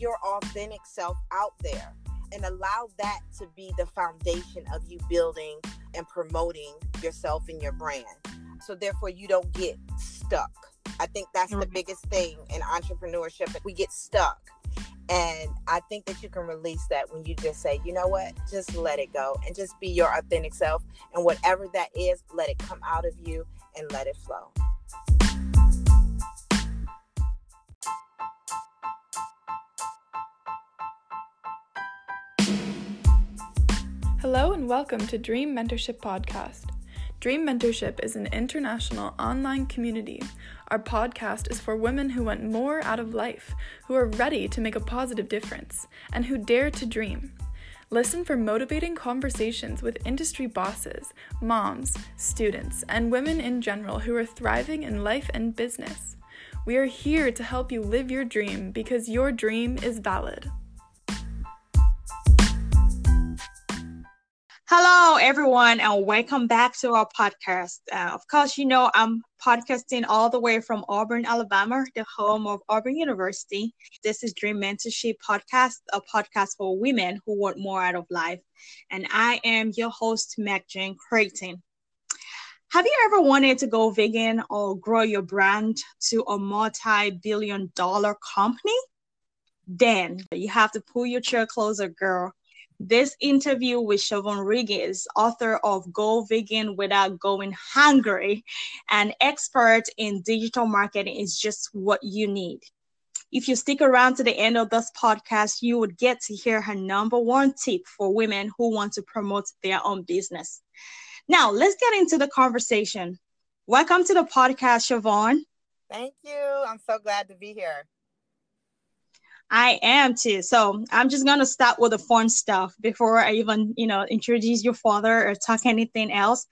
your authentic self out there and allow that to be the foundation of you building and promoting yourself and your brand. So therefore you don't get stuck. I think that's the biggest thing in entrepreneurship. We get stuck. And I think that you can release that when you just say, you know what, just let it go and just be your authentic self. And whatever that is, let it come out of you and let it flow. Hello and welcome to Dream Mentorship Podcast. Dream Mentorship is an international online community. Our podcast is for women who want more out of life, who are ready to make a positive difference, and who dare to dream. Listen for motivating conversations with industry bosses, moms, students, and women in general who are thriving in life and business. We are here to help you live your dream because your dream is valid. Hello, everyone, and welcome back to our podcast. Uh, of course, you know I'm podcasting all the way from Auburn, Alabama, the home of Auburn University. This is Dream Mentorship Podcast, a podcast for women who want more out of life. And I am your host, Mac Jane Creighton. Have you ever wanted to go vegan or grow your brand to a multi billion dollar company? Then you have to pull your chair closer, girl this interview with Siobhan Riggins, author of Go Vegan Without Going Hungry, an expert in digital marketing, is just what you need. If you stick around to the end of this podcast, you would get to hear her number one tip for women who want to promote their own business. Now, let's get into the conversation. Welcome to the podcast, Siobhan. Thank you. I'm so glad to be here. I am too. So I'm just gonna start with the fun stuff before I even, you know, introduce your father or talk anything else.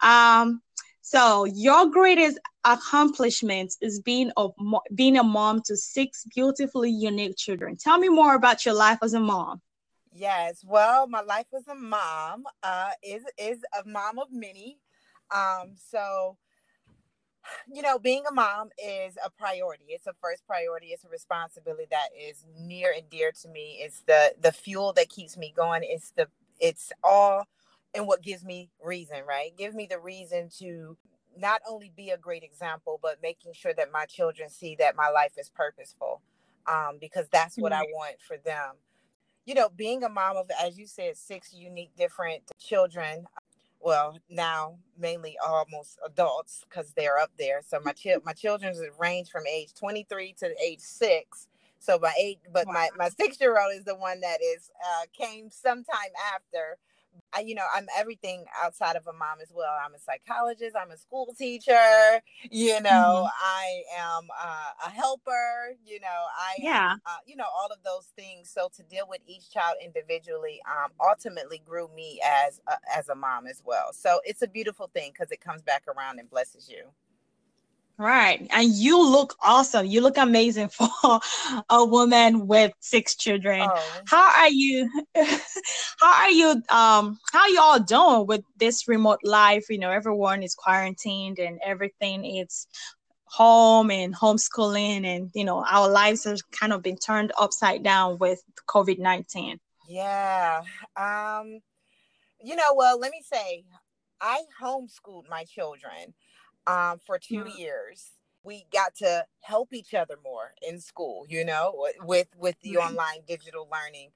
Um, so your greatest accomplishment is being a being a mom to six beautifully unique children. Tell me more about your life as a mom. Yes, well, my life as a mom uh, is is a mom of many. Um, so you know, being a mom is a priority. It's a first priority. It's a responsibility that is near and dear to me. It's the the fuel that keeps me going. It's the it's all and what gives me reason, right? Give me the reason to not only be a great example, but making sure that my children see that my life is purposeful. Um, because that's what I want for them. You know, being a mom of, as you said, six unique different children, well now mainly almost adults because they're up there so my chi- my children's range from age 23 to age 6 so my eight but wow. my my six year old is the one that is uh came sometime after I, you know, I'm everything outside of a mom as well. I'm a psychologist. I'm a school teacher. You know, mm-hmm. I am uh, a helper. You know, I yeah, am, uh, you know, all of those things. So to deal with each child individually, um, ultimately grew me as a, as a mom as well. So it's a beautiful thing because it comes back around and blesses you. Right. And you look awesome. You look amazing for a woman with six children. Oh. How are you how are you um how are you all doing with this remote life? You know, everyone is quarantined and everything is home and homeschooling and you know, our lives have kind of been turned upside down with COVID-19. Yeah. Um you know, well, let me say I homeschooled my children um, for 2 mm-hmm. years. We got to help each other more in school, you know, with with the mm-hmm. online digital learning.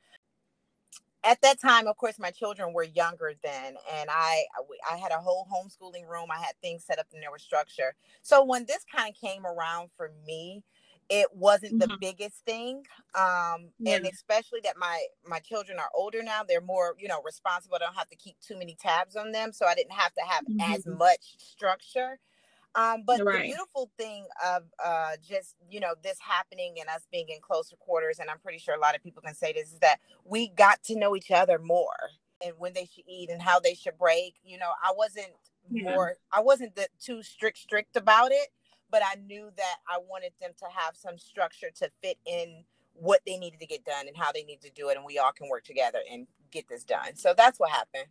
At that time, of course, my children were younger then, and I I had a whole homeschooling room. I had things set up and there was structure. So when this kind of came around for me, it wasn't the mm-hmm. biggest thing um yeah. and especially that my my children are older now they're more you know responsible I don't have to keep too many tabs on them so i didn't have to have mm-hmm. as much structure um, but right. the beautiful thing of uh, just you know this happening and us being in closer quarters, and I'm pretty sure a lot of people can say this is that we got to know each other more and when they should eat and how they should break. You know, I wasn't yeah. more, I wasn't the, too strict strict about it, but I knew that I wanted them to have some structure to fit in what they needed to get done and how they need to do it, and we all can work together and get this done. So that's what happened.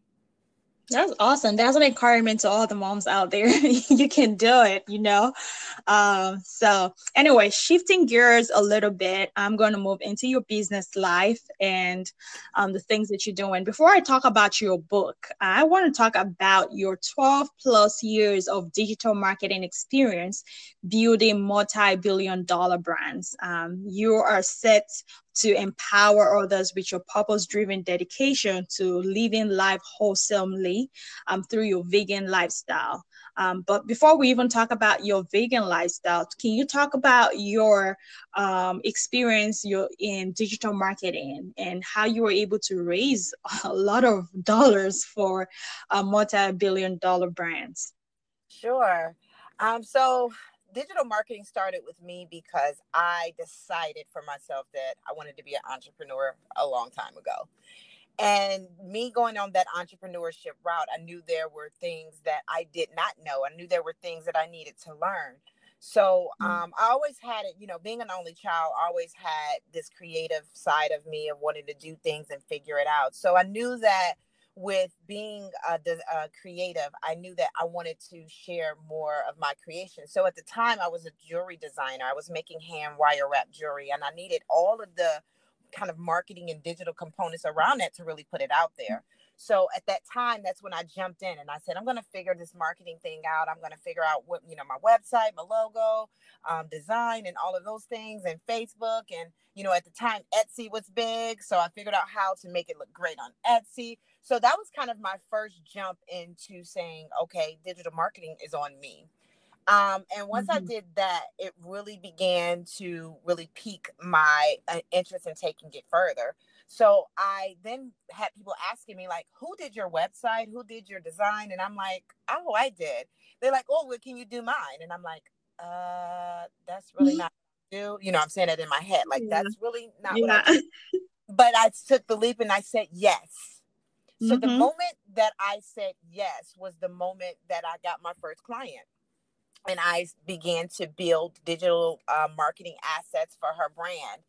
That's awesome. That's an encouragement to all the moms out there. you can do it, you know. Um, so anyway, shifting gears a little bit, I'm going to move into your business life and um, the things that you're doing. Before I talk about your book, I want to talk about your 12 plus years of digital marketing experience building multi-billion dollar brands. Um, you are set to empower others with your purpose driven dedication to living life wholesomely um, through your vegan lifestyle. Um, but before we even talk about your vegan lifestyle, can you talk about your um, experience your, in digital marketing and how you were able to raise a lot of dollars for uh, multi billion dollar brands? Sure. Um, so digital marketing started with me because I decided for myself that I wanted to be an entrepreneur a long time ago. And me going on that entrepreneurship route, I knew there were things that I did not know. I knew there were things that I needed to learn. So mm. um, I always had it, you know, being an only child, I always had this creative side of me of wanting to do things and figure it out. So I knew that with being uh, a, a, uh, creative, I knew that I wanted to share more of my creation. So at the time, I was a jewelry designer. I was making hand wire wrap jewelry, and I needed all of the kind of marketing and digital components around that to really put it out there. So at that time, that's when I jumped in and I said, I'm going to figure this marketing thing out. I'm going to figure out what, you know, my website, my logo, um, design, and all of those things, and Facebook. And, you know, at the time, Etsy was big. So I figured out how to make it look great on Etsy. So that was kind of my first jump into saying, okay, digital marketing is on me. Um, and once mm-hmm. I did that, it really began to really pique my uh, interest in taking it further. So I then had people asking me like, "Who did your website? Who did your design?" And I'm like, "Oh, I did." They're like, "Oh, well, can you do mine?" And I'm like, "Uh, that's really not do." You know, I'm saying it in my head, like yeah. that's really not yeah. what I do. But I took the leap and I said yes. So mm-hmm. the moment that I said yes was the moment that I got my first client. And I began to build digital uh, marketing assets for her brand.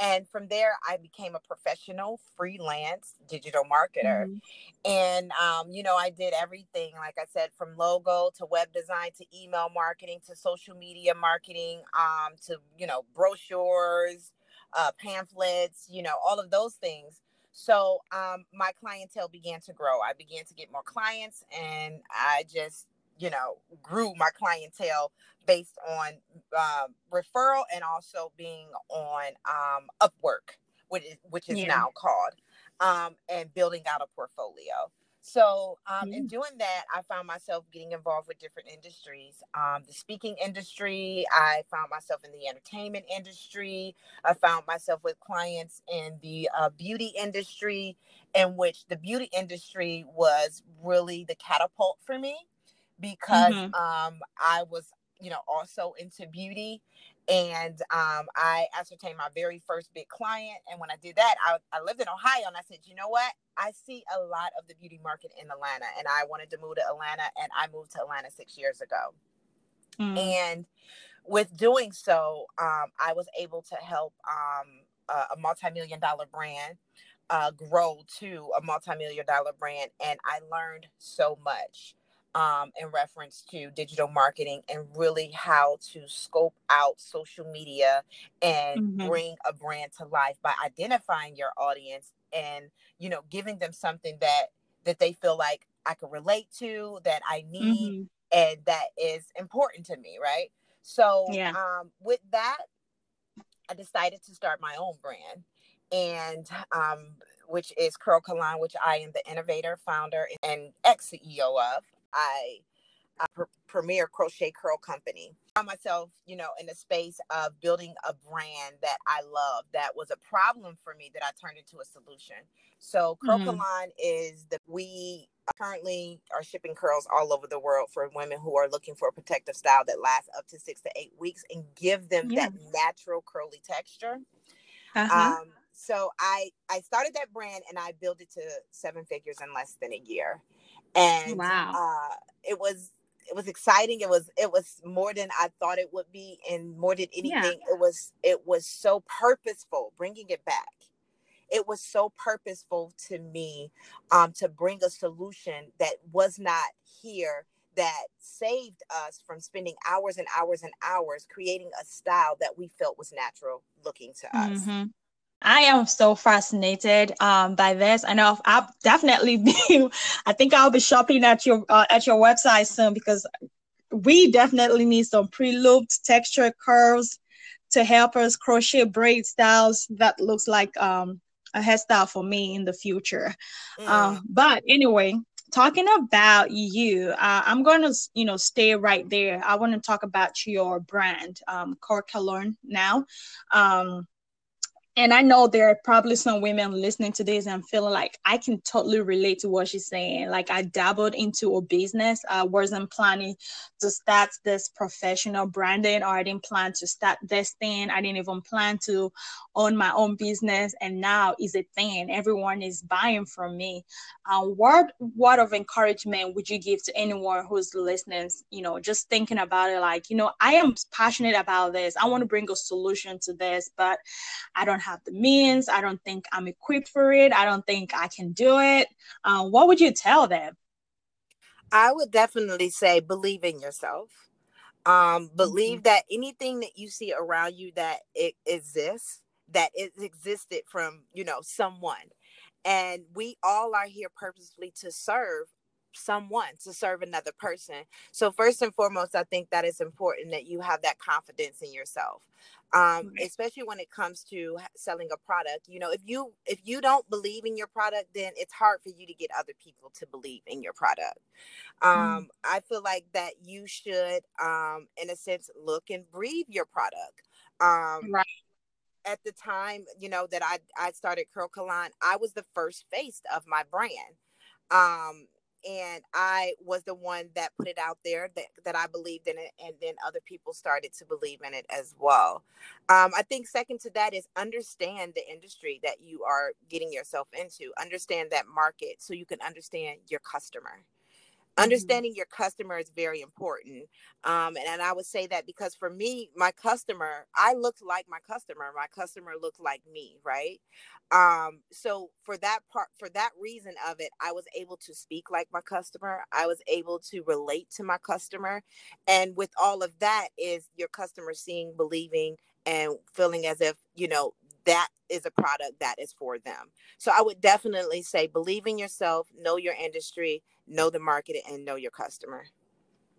And from there, I became a professional freelance digital marketer. Mm-hmm. And, um, you know, I did everything, like I said, from logo to web design to email marketing to social media marketing um, to, you know, brochures, uh, pamphlets, you know, all of those things. So um, my clientele began to grow. I began to get more clients, and I just, you know, grew my clientele based on um, referral and also being on um, Upwork, which is, which is yeah. now called, um, and building out a portfolio. So, um, mm-hmm. in doing that, I found myself getting involved with different industries. Um, the speaking industry, I found myself in the entertainment industry. I found myself with clients in the uh, beauty industry, in which the beauty industry was really the catapult for me because mm-hmm. um, I was, you know, also into beauty and um, I ascertained my very first big client. And when I did that, I, I lived in Ohio and I said, you know what? I see a lot of the beauty market in Atlanta and I wanted to move to Atlanta and I moved to Atlanta six years ago. Mm. And with doing so, um, I was able to help um, a, a multi-million dollar brand uh, grow to a multi-million dollar brand. And I learned so much um, in reference to digital marketing and really how to scope out social media and mm-hmm. bring a brand to life by identifying your audience and you know giving them something that that they feel like I can relate to that I need mm-hmm. and that is important to me right so yeah. um, with that I decided to start my own brand and um, which is Curl Kalon, which I am the innovator, founder, and ex CEO of. I uh, pr- premier crochet curl company. I found myself, you know, in the space of building a brand that I love that was a problem for me that I turned into a solution. So Curl mm-hmm. is that we currently are shipping curls all over the world for women who are looking for a protective style that lasts up to six to eight weeks and give them yeah. that natural curly texture. Uh-huh. Um, so I I started that brand and I built it to seven figures in less than a year and wow uh, it was it was exciting it was it was more than i thought it would be and more than anything yeah. it was it was so purposeful bringing it back it was so purposeful to me um, to bring a solution that was not here that saved us from spending hours and hours and hours creating a style that we felt was natural looking to us. Mm-hmm. I am so fascinated um, by this. I know I'll definitely be. I think I'll be shopping at your uh, at your website soon because we definitely need some pre-looped texture curves to help us crochet braid styles that looks like um, a hairstyle for me in the future. Mm. But anyway, talking about you, uh, I'm going to you know stay right there. I want to talk about your brand, um, Curl now. Um, and I know there are probably some women listening to this and feeling like I can totally relate to what she's saying. Like I dabbled into a business. I wasn't planning to start this professional branding or I didn't plan to start this thing. I didn't even plan to own my own business. And now is a thing. Everyone is buying from me. Uh, what word of encouragement would you give to anyone who's listening, you know, just thinking about it like, you know, I am passionate about this. I want to bring a solution to this, but I don't have the means. I don't think I'm equipped for it. I don't think I can do it. Uh, what would you tell them? I would definitely say believe in yourself. Um, believe mm-hmm. that anything that you see around you that it exists, that it existed from, you know, someone. And we all are here purposely to serve someone to serve another person. So first and foremost, I think that it's important that you have that confidence in yourself. Um, especially when it comes to selling a product. You know, if you if you don't believe in your product, then it's hard for you to get other people to believe in your product. Um, mm. I feel like that you should, um, in a sense, look and breathe your product. Um, right at the time, you know, that I I started Curl Kalon, I was the first face of my brand. Um, and I was the one that put it out there that, that I believed in it, and then other people started to believe in it as well. Um, I think second to that is understand the industry that you are getting yourself into, understand that market so you can understand your customer. Mm-hmm. understanding your customer is very important um, and, and i would say that because for me my customer i looked like my customer my customer looked like me right um, so for that part for that reason of it i was able to speak like my customer i was able to relate to my customer and with all of that is your customer seeing believing and feeling as if you know that is a product that is for them. So I would definitely say believe in yourself, know your industry, know the market, and know your customer.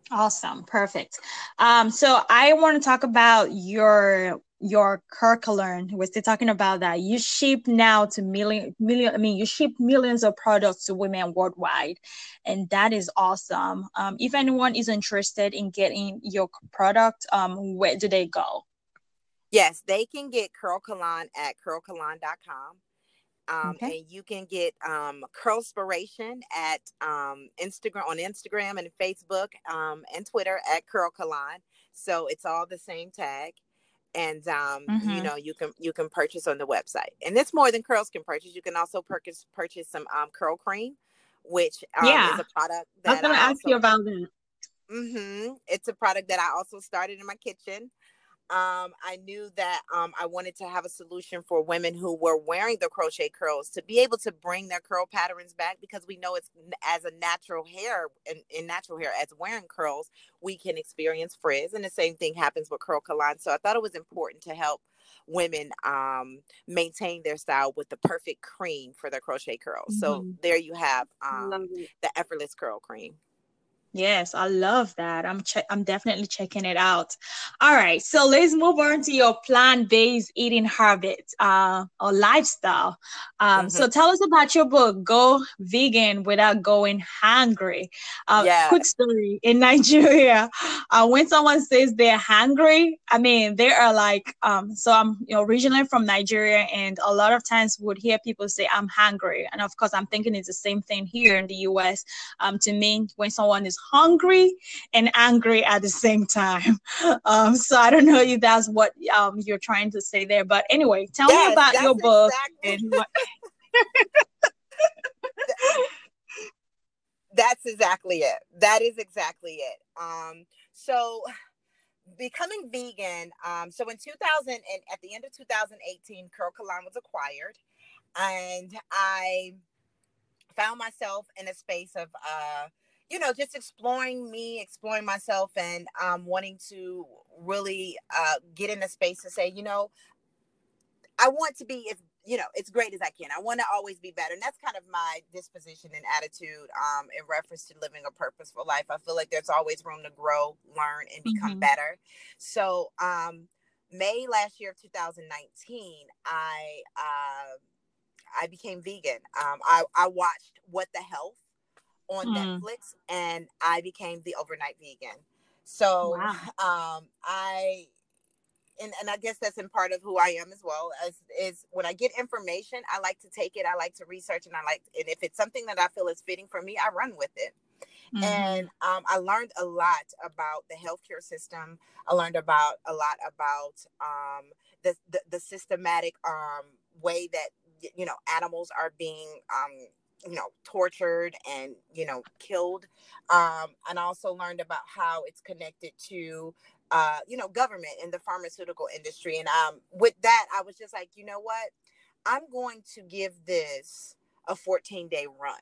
Awesome, perfect. Um, so I want to talk about your your curriculum. We're still talking about that. You ship now to million million. I mean, you ship millions of products to women worldwide, and that is awesome. Um, if anyone is interested in getting your product, um, where do they go? Yes, they can get Curl Kalon at curlkalon.com. Um, okay. and you can get um, Curlspiration at um, Instagram on Instagram and Facebook um, and Twitter at Curl Kalon. So it's all the same tag, and um, mm-hmm. you know you can you can purchase on the website. And it's more than curls can purchase. You can also purchase purchase some um, curl cream, which um, yeah. is a product that I was going to ask you about that. Mm-hmm. It's a product that I also started in my kitchen um, I knew that um, I wanted to have a solution for women who were wearing the crochet curls to be able to bring their curl patterns back because we know it's as a natural hair in, in natural hair as wearing curls we can experience frizz and the same thing happens with curl kalon so I thought it was important to help women um, maintain their style with the perfect cream for their crochet curls. Mm-hmm. So there you have um, the effortless curl cream. Yes, I love that. I'm che- I'm definitely checking it out. All right, so let's move on to your plant-based eating habits uh, or lifestyle. Um, mm-hmm. So tell us about your book, Go Vegan Without Going Hungry. Uh, yeah. Quick story in Nigeria, uh, when someone says they're hungry, I mean they are like. Um, so I'm you know, originally from Nigeria, and a lot of times would hear people say I'm hungry, and of course I'm thinking it's the same thing here in the U.S. Um, to me, when someone is hungry and angry at the same time. Um, so I don't know if that's what um, you're trying to say there. But anyway, tell yes, me about your book exactly. and what. that's exactly it. That is exactly it. Um, so becoming vegan. Um, so in 2000 and at the end of 2018, Curl Kalon was acquired. and I found myself in a space of uh you know just exploring me exploring myself and um wanting to really uh get in a space to say you know i want to be as you know as great as i can i want to always be better and that's kind of my disposition and attitude um in reference to living a purposeful life i feel like there's always room to grow learn and become mm-hmm. better so um may last year of 2019 i uh I became vegan. Um, I, I watched What the Health on mm. Netflix and I became the overnight vegan. So wow. um, I and, and I guess that's in part of who I am as well as is when I get information, I like to take it, I like to research and I like and if it's something that I feel is fitting for me, I run with it. Mm-hmm. And um, I learned a lot about the healthcare system. I learned about a lot about um, the, the, the systematic um, way that you know animals are being um you know tortured and you know killed um and also learned about how it's connected to uh you know government and the pharmaceutical industry and um with that I was just like you know what I'm going to give this a 14 day run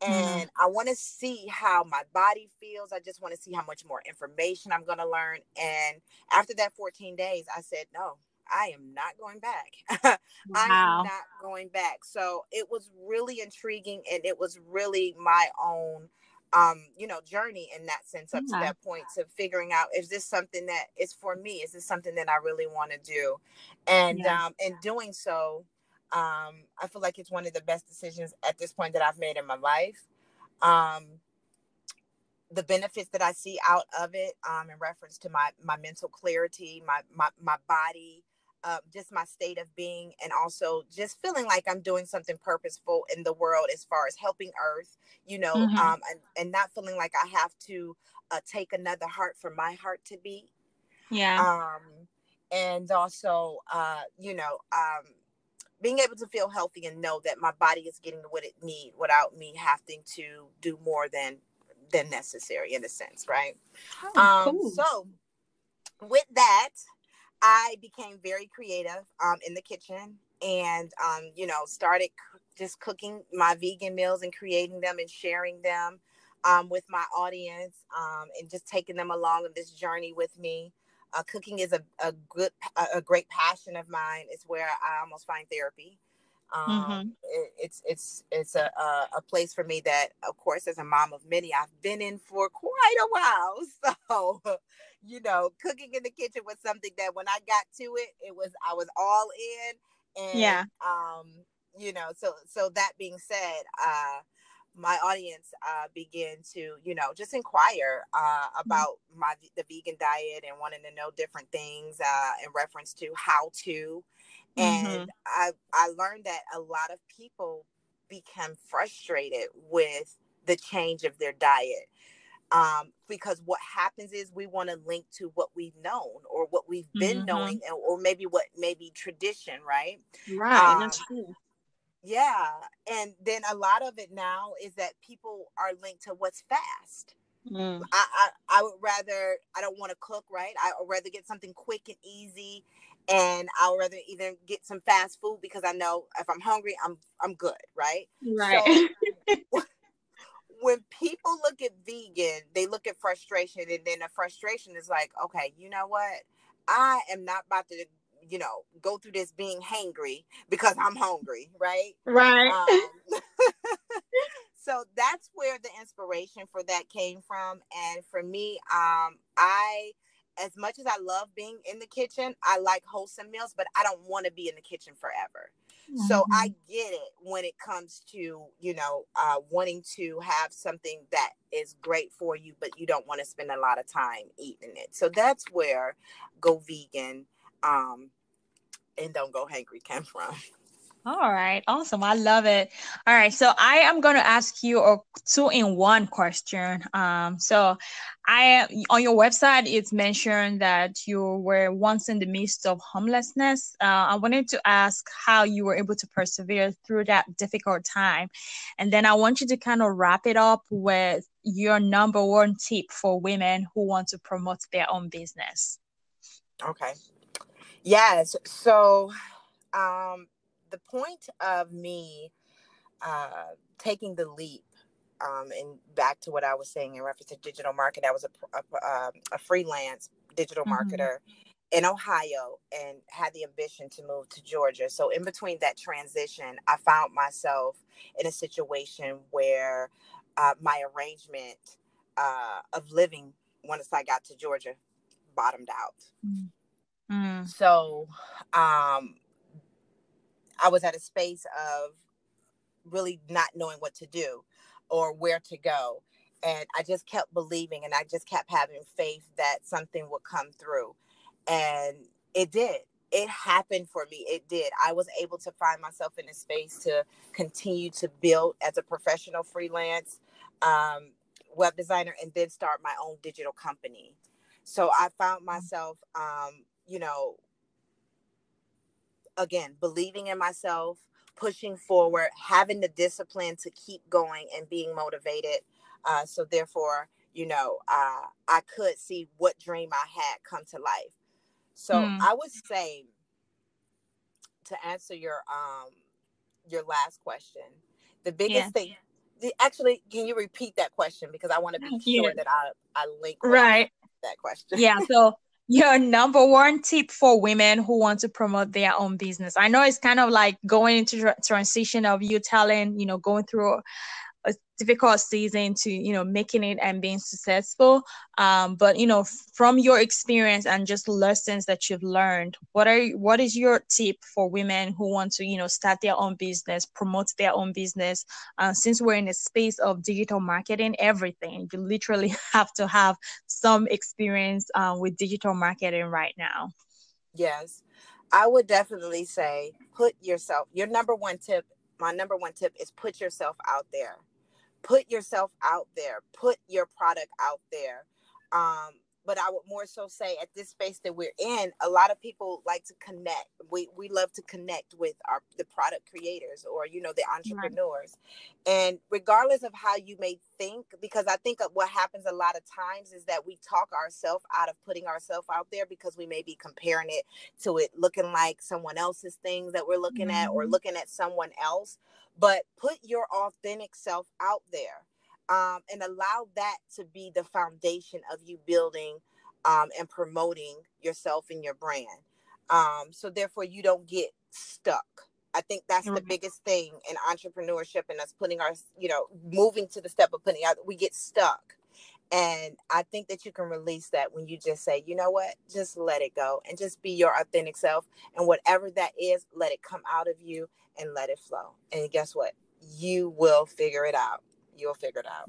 mm-hmm. and mm-hmm. I want to see how my body feels. I just want to see how much more information I'm going to learn. And after that 14 days, I said, no, I am not going back. wow. I am not going back. So it was really intriguing and it was really my own um, you know, journey in that sense up yeah. to that point to figuring out is this something that is for me? Is this something that I really want to do? And yes. um in doing so, um, I feel like it's one of the best decisions at this point that I've made in my life. Um the benefits that I see out of it, um, in reference to my my mental clarity, my my my body, uh, just my state of being and also just feeling like i'm doing something purposeful in the world as far as helping earth you know mm-hmm. um, and, and not feeling like i have to uh, take another heart for my heart to beat yeah um and also uh you know um being able to feel healthy and know that my body is getting what it need without me having to do more than than necessary in a sense right oh, um cool. so with that I became very creative um, in the kitchen and, um, you know, started c- just cooking my vegan meals and creating them and sharing them um, with my audience um, and just taking them along on this journey with me. Uh, cooking is a, a good, a, a, great passion of mine. It's where I almost find therapy. Um, mm-hmm. it, it's it's it's a, a, a place for me that, of course, as a mom of many, I've been in for quite a while. So you know, cooking in the kitchen was something that when I got to it, it was I was all in. And yeah. um, you know, so so that being said, uh my audience uh began to, you know, just inquire uh mm-hmm. about my the vegan diet and wanting to know different things uh in reference to how to. And mm-hmm. I I learned that a lot of people become frustrated with the change of their diet um, because what happens is we want to link to what we've known or what we've been mm-hmm. knowing or maybe what maybe tradition right? Right um, that's true yeah and then a lot of it now is that people are linked to what's fast. Mm. I, I i would rather i don't want to cook right? I would rather get something quick and easy and i'll rather either get some fast food because i know if i'm hungry i'm i'm good right? Right. So, when people look at vegan, they look at frustration, and then the frustration is like, okay, you know what? I am not about to, you know, go through this being hangry because I'm hungry, right? Right. Um, so that's where the inspiration for that came from, and for me, um, I as much as I love being in the kitchen, I like wholesome meals, but I don't want to be in the kitchen forever. Mm-hmm. So I get it when it comes to, you know, uh, wanting to have something that is great for you, but you don't want to spend a lot of time eating it. So that's where go vegan um, and don't go hungry came from. All right, awesome. I love it. All right, so I am going to ask you a two in one question. Um, so I on your website it's mentioned that you were once in the midst of homelessness. Uh, I wanted to ask how you were able to persevere through that difficult time, and then I want you to kind of wrap it up with your number one tip for women who want to promote their own business. Okay. Yes. So, um, the point of me uh, taking the leap um, and back to what I was saying in reference to digital marketing, I was a, a, um, a freelance digital mm-hmm. marketer in Ohio and had the ambition to move to Georgia. So, in between that transition, I found myself in a situation where uh, my arrangement uh, of living once I got to Georgia bottomed out. Mm-hmm. So, um, I was at a space of really not knowing what to do or where to go. And I just kept believing and I just kept having faith that something would come through. And it did. It happened for me. It did. I was able to find myself in a space to continue to build as a professional freelance um, web designer and then start my own digital company. So I found mm. myself, um, you know, again, believing in myself, pushing forward, having the discipline to keep going and being motivated. Uh, so therefore, you know, uh, I could see what dream I had come to life. So mm. I would say to answer your um your last question, the biggest thing. The, actually, can you repeat that question because I want to be sure that I I link right that question. Yeah. So your number one tip for women who want to promote their own business? I know it's kind of like going into transition of you telling you know going through a difficult season to you know making it and being successful. Um, but you know from your experience and just lessons that you've learned what are what is your tip for women who want to you know start their own business promote their own business? Uh, since we're in a space of digital marketing everything you literally have to have some experience uh, with digital marketing right now. Yes. I would definitely say put yourself your number one tip my number one tip is put yourself out there put yourself out there, put your product out there. Um, but I would more so say at this space that we're in, a lot of people like to connect. We we love to connect with our the product creators or you know the entrepreneurs. And regardless of how you may think, because I think what happens a lot of times is that we talk ourselves out of putting ourselves out there because we may be comparing it to it looking like someone else's things that we're looking mm-hmm. at or mm-hmm. looking at someone else. But put your authentic self out there um, and allow that to be the foundation of you building um, and promoting yourself and your brand. Um, so therefore, you don't get stuck. I think that's the biggest thing in entrepreneurship and us putting our, you know, moving to the step of putting out. We get stuck, and I think that you can release that when you just say, you know what, just let it go and just be your authentic self, and whatever that is, let it come out of you and let it flow. And guess what? You will figure it out you'll figure it out.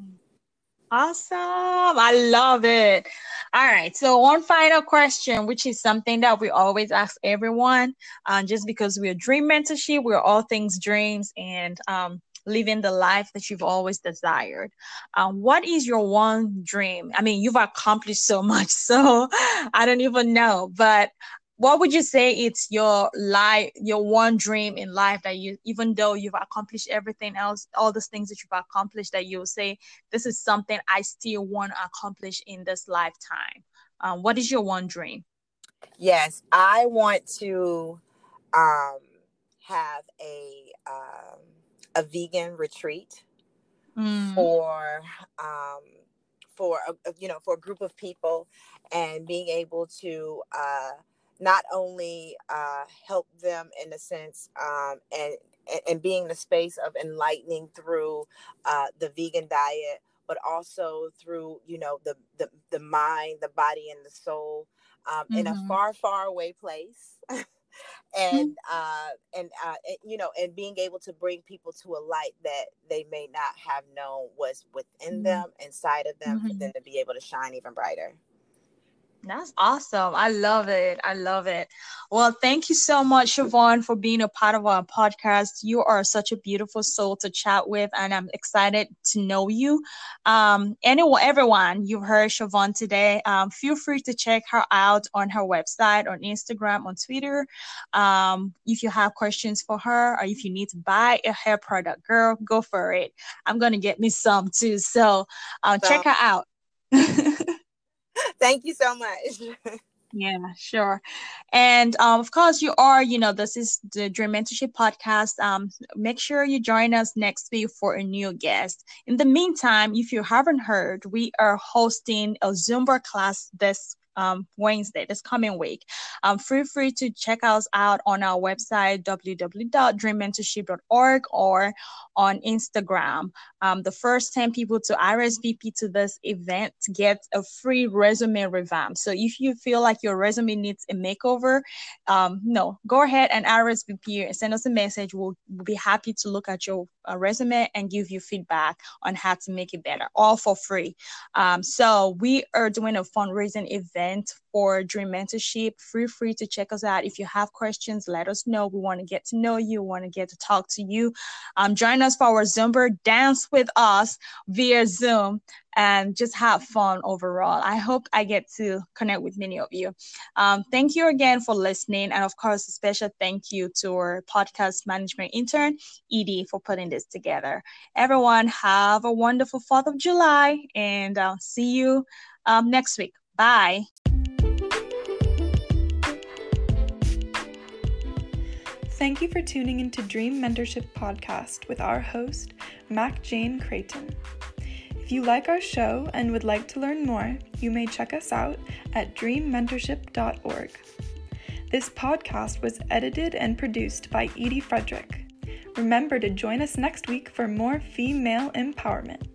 Awesome. I love it. All right. So, one final question, which is something that we always ask everyone, uh, just because we're dream mentorship, we're all things dreams and um, living the life that you've always desired. Um, what is your one dream? I mean, you've accomplished so much, so I don't even know, but what would you say it's your life your one dream in life that you even though you've accomplished everything else all those things that you've accomplished that you'll say this is something i still want to accomplish in this lifetime um, what is your one dream yes i want to um, have a um, a vegan retreat mm. for um, for a, you know for a group of people and being able to uh, not only uh, help them in a sense um, and and being the space of enlightening through uh, the vegan diet but also through you know the the, the mind the body and the soul um, mm-hmm. in a mm-hmm. far far away place and uh and uh you know and being able to bring people to a light that they may not have known was within mm-hmm. them inside of them mm-hmm. for them to be able to shine even brighter that's awesome. I love it. I love it. Well, thank you so much, Siobhan, for being a part of our podcast. You are such a beautiful soul to chat with, and I'm excited to know you. Um, anyone, everyone, you've heard Siobhan today. Um, feel free to check her out on her website, on Instagram, on Twitter. Um, if you have questions for her, or if you need to buy a hair product, girl, go for it. I'm gonna get me some too. So, uh, so- check her out. Thank you so much. Yeah, sure. And um, of course, you are, you know, this is the Dream Mentorship podcast. Um, make sure you join us next week for a new guest. In the meantime, if you haven't heard, we are hosting a Zumba class this um, Wednesday, this coming week. Um, feel free to check us out on our website, www.dreammentorship.org, or on Instagram. Um, the first 10 people to RSVP to this event get a free resume revamp. So if you feel like your resume needs a makeover, um, no, go ahead and RSVP and send us a message. We'll, we'll be happy to look at your uh, resume and give you feedback on how to make it better, all for free. Um, so we are doing a fundraising event for Dream Mentorship. Feel free to check us out. If you have questions, let us know. We want to get to know you, we want to get to talk to you. Um, join us for our Zumba dance with us via Zoom and just have fun overall. I hope I get to connect with many of you. Um, thank you again for listening. And of course, a special thank you to our podcast management intern, Edie, for putting this together. Everyone, have a wonderful 4th of July and I'll see you um, next week. Bye. Thank you for tuning into Dream Mentorship Podcast with our host, Mac Jane Creighton. If you like our show and would like to learn more, you may check us out at dreammentorship.org. This podcast was edited and produced by Edie Frederick. Remember to join us next week for more female empowerment.